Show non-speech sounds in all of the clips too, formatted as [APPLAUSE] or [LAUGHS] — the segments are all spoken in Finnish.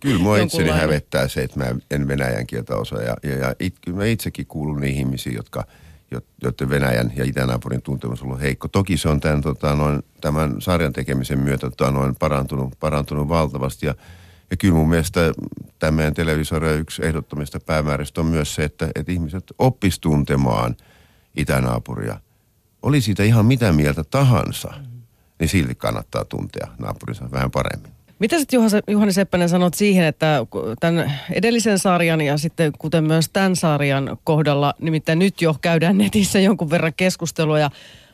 kyllä mua itseni hävettää se, että mä en venäjän kieltä osaa. Ja, ja, ja it, kyllä mä itsekin kuulun niihin ihmisiin, jotka, joiden Venäjän ja itänaapurin tuntemus on ollut heikko. Toki se on tämän, tota, noin, tämän sarjan tekemisen myötä tota, noin parantunut, parantunut valtavasti. Ja, ja kyllä mun mielestä tämä meidän televisorio yksi ehdottomista päämääristä on myös se, että, että ihmiset oppis tuntemaan itänaapuria. Oli siitä ihan mitä mieltä tahansa, niin silti kannattaa tuntea naapurinsa vähän paremmin. Mitä sitten Juhani Seppänen sanot siihen, että tämän edellisen sarjan ja sitten kuten myös tämän sarjan kohdalla, nimittäin nyt jo käydään netissä jonkun verran keskustelua ja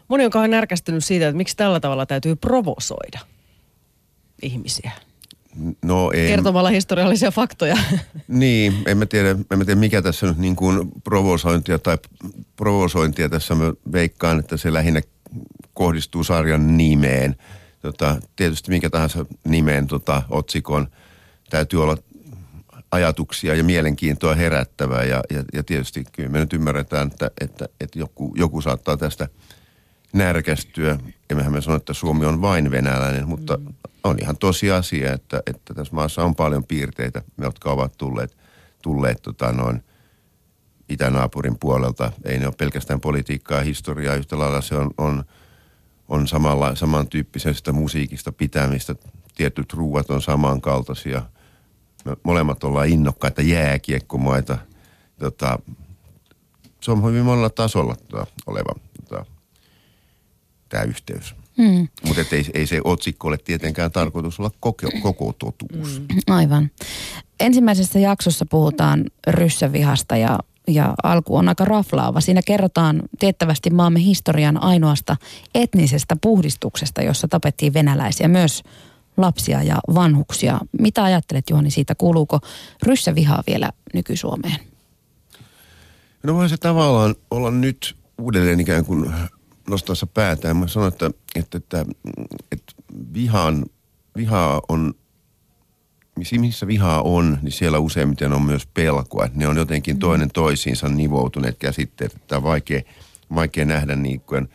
moni on kauhean närkästynyt siitä, että miksi tällä tavalla täytyy provosoida ihmisiä. No ei. Kertomalla historiallisia faktoja. [LAUGHS] Niin, en mä tiedä, en mä tiedä mikä tässä nyt niin kuin provosointia tai provosointia tässä mä veikkaan, että se lähinnä kohdistuu sarjan nimeen. Tota, tietysti minkä tahansa nimeen tota, otsikon täytyy olla ajatuksia ja mielenkiintoa herättävää ja, ja, ja tietysti kyllä me nyt ymmärretään, että, että, että joku, joku saattaa tästä närkästyä. Emmehän me sano, että Suomi on vain venäläinen, mutta mm. on ihan tosiasia, että, että tässä maassa on paljon piirteitä, jotka ovat tulleet, tulleet tota noin itänaapurin puolelta. Ei ne ole pelkästään politiikkaa ja historiaa, yhtä lailla se on, on – on samalla, samantyyppisestä musiikista pitämistä. Tietyt ruuat on samankaltaisia. Me molemmat ollaan innokkaita jääkiekkomaita. Tota, se on hyvin monella tasolla tota, oleva tota, tämä yhteys. Mm. Mutta ei, ei se otsikko ole tietenkään tarkoitus olla koko, koko totuus. Mm. Aivan. Ensimmäisessä jaksossa puhutaan ryssävihasta ja ja alku on aika raflaava. Siinä kerrotaan tiettävästi maamme historian ainoasta etnisestä puhdistuksesta, jossa tapettiin venäläisiä myös lapsia ja vanhuksia. Mitä ajattelet Juhani siitä? Kuuluuko ryssävihaa vielä nyky-Suomeen? No voi se tavallaan olla nyt uudelleen ikään kuin nostassa päätään. Mä sanon, että, että, että, että vihan, vihaa on missä vihaa on, niin siellä useimmiten on myös pelkoa. Ne on jotenkin toinen toisiinsa nivoutuneet käsitteet. Että on vaikea, vaikea nähdä niin kuin,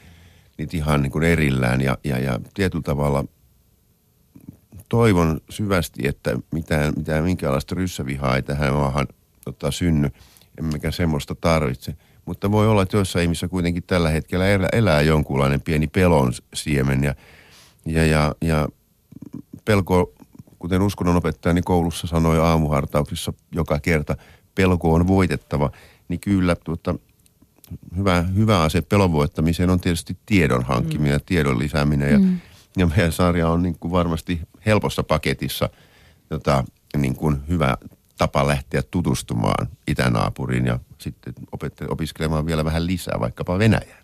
niitä ihan niin kuin erillään. Ja, ja, ja tietyllä tavalla toivon syvästi, että mitään, mitään minkäänlaista ryssävihaa ei tähän maahan tota, synny. Emmekä semmoista tarvitse. Mutta voi olla, että joissain ihmisissä kuitenkin tällä hetkellä elää, elää jonkunlainen pieni pelon siemen. Ja, ja, ja, ja pelko kuten uskonnonopettajani niin koulussa sanoi aamuhartauksissa joka kerta, pelko on voitettava, niin kyllä tuota, hyvä, hyvä ase pelon voittamiseen on tietysti tiedon hankkiminen mm. ja tiedon lisääminen. Ja, mm. ja meidän sarja on niin kuin varmasti helpossa paketissa jota, niin kuin hyvä tapa lähteä tutustumaan itänaapuriin ja sitten opiskelemaan vielä vähän lisää vaikkapa Venäjää.